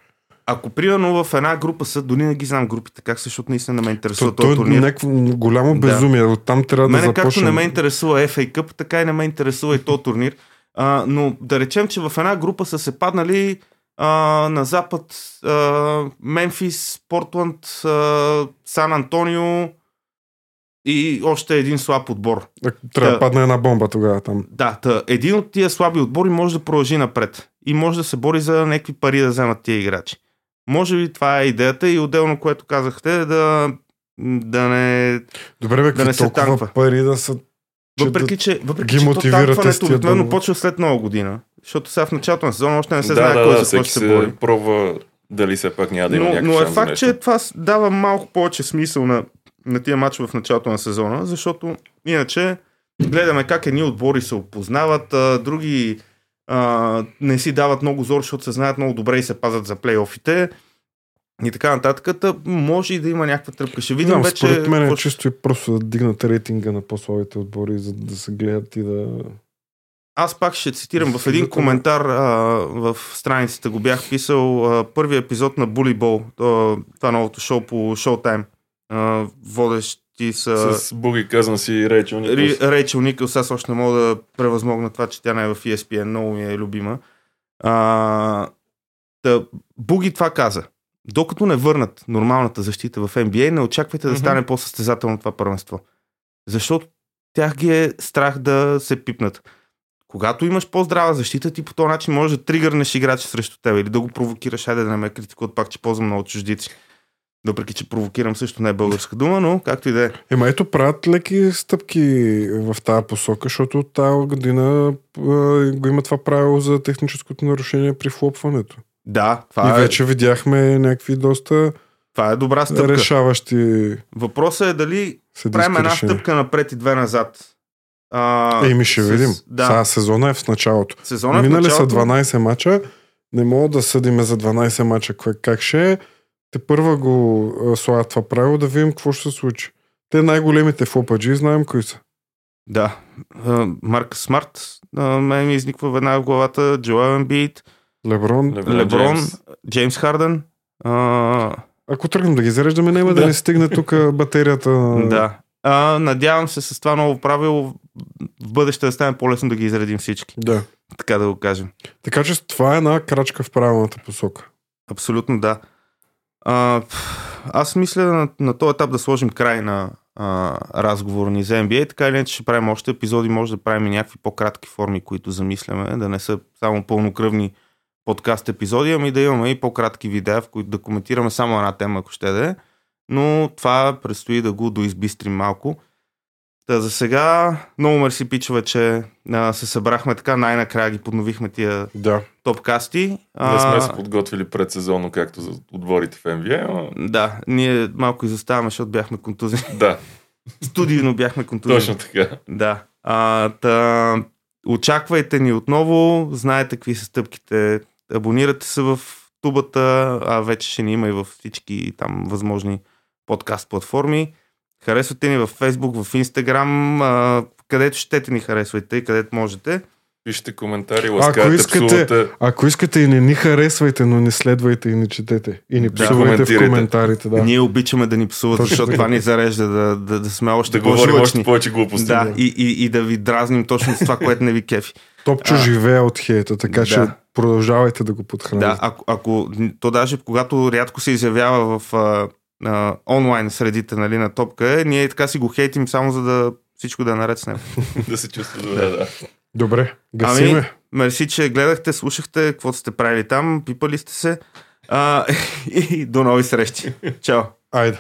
ако примерно в една група са, дори не ги знам групите, как защото наистина не ме интересува то този е турнир. някакво голямо Да. безумие. Оттам трябва да Мене както започнем. не ме интересува FA Cup, така и не ме интересува и този турнир. А, но да речем, че в една група са се паднали а, на запад а, Мемфис, Портланд, а, Сан Антонио и още един слаб отбор. Трябва да Да. падне една бомба тогава там. Да, та, един от тия слаби отбори може да продължи напред и може да се бори за някакви пари да вземат тия играчи. Може би това е идеята и отделно, което казахте, да, да не... Добре, бе, Да не се толкова танква. пари да са... че Въпреки, да... че, въпреки, ги че то танкването обикновено почва след нова година. Защото сега в началото на сезона още не се да, знае да, кой да, за какво всеки ще се бори. се пробва дали все пак няма да има Но, но е факт, че това дава малко повече смисъл на, на тия мачове в началото на сезона, защото иначе гледаме как едни отбори се опознават, а, други а, не си дават много зор, защото се знаят много добре и се пазят за плейофите и така нататък. Та може и да има някаква тръпка. Ще видим Знам, вече. според мен е чисто и просто да дигнат рейтинга на по-слабите отбори, за да се гледат и да... Аз пак ще цитирам в един коментар а, в страницата го бях писал а, първи епизод на а, това новото шоу по Showtime. А, водещи са С Буги казвам си Рейчел Николс. Ри, Рейчел Никълс, аз още не мога да превъзмогна това, че тя не е в ESPN, много ми е любима. А, та, Буги това каза. Докато не върнат нормалната защита в NBA, не очаквайте да стане по-състезателно това първенство. Защото тях ги е страх да се пипнат. Когато имаш по-здрава защита, ти по този начин можеш да тригърнеш играча срещу теб или да го провокираш. Хайде да не ме критикуват пак, че ползвам много чуждици. Въпреки, че провокирам също не е българска дума, но както и да е. Ема ето правят леки стъпки в тази посока, защото тази година го има това правило за техническото нарушение при флопването. Да, и това, е, вече видяхме някакви доста това е добра стъпка. решаващи Въпросът е дали правим една решения. стъпка напред и две назад. А, Еми ще с- видим. Да, Сега сезона е в началото. сезона е в Минали са началото. 12 мача. Не мога да съдиме за 12 мача как ще е. Те първа го а, слагат това правило да видим какво ще се случи. Те най-големите флопаджи знаем кои са. Да. А, Марк Смарт, а, мен ми изниква веднага в главата. Джоел Ембит, Леброн. Леброн Леброн, Джеймс. Джеймс Харден. А, Ако тръгнем да ги зареждаме, няма да, Да. ни стигне тук батерията. да. А, надявам се с това ново правило в бъдеще да стане по-лесно да ги изредим всички. да. Така да го кажем. Така че това е една крачка в правилната посока. Абсолютно да. А, аз мисля на, на този етап да сложим край на а, разговора ни за NBA. Така или иначе ще правим още епизоди, може да правим и някакви по-кратки форми, които замисляме, да не са само пълнокръвни подкаст епизоди, ами да имаме и по-кратки видеа, в които да коментираме само една тема, ако ще да е. Но това предстои да го доизбистрим малко. Та за сега, много мерси, пичове, че а, се събрахме така, най-накрая ги подновихме тия Да. топкасти. Не сме се подготвили предсезонно, както за отборите в NBA, но Да, ние малко изоставаме, защото бяхме контузени. да. Студийно бяхме контузени. Точно така. Да. А, та, очаквайте ни отново. Знаете какви са стъпките. Абонирате се в тубата, а вече ще ни има и в всички там възможни подкаст платформи. Харесвате ни в Facebook, в Instagram, а, където щете ни харесвайте и където можете. Пишете коментари, ласкайте, искате- псувате. Ако искате и не ни харесвайте, но не следвайте и не четете. И ни Да. псувайте в Коментирайте. коментарите. Да. Ние обичаме да ни псуват, Точно защото това ни зарежда да, да, да сме още Да говорим още повече глупости. Да, и, и, и да ви дразним точно с това, което не ви кефи. Топчо А. живее от хейта, така Да. че продължавайте да го подхранвате. Да, ако, ако то даже когато рядко се изявява в а, а, онлайн средите нали, на топка, е, ние така си го хейтим само за да всичко да е наред с него. да се чувства добре, да. Добре, гасиме. Ами, мерси, че гледахте, слушахте, какво сте правили там, пипали сте се. А, и до нови срещи. Чао! Айде.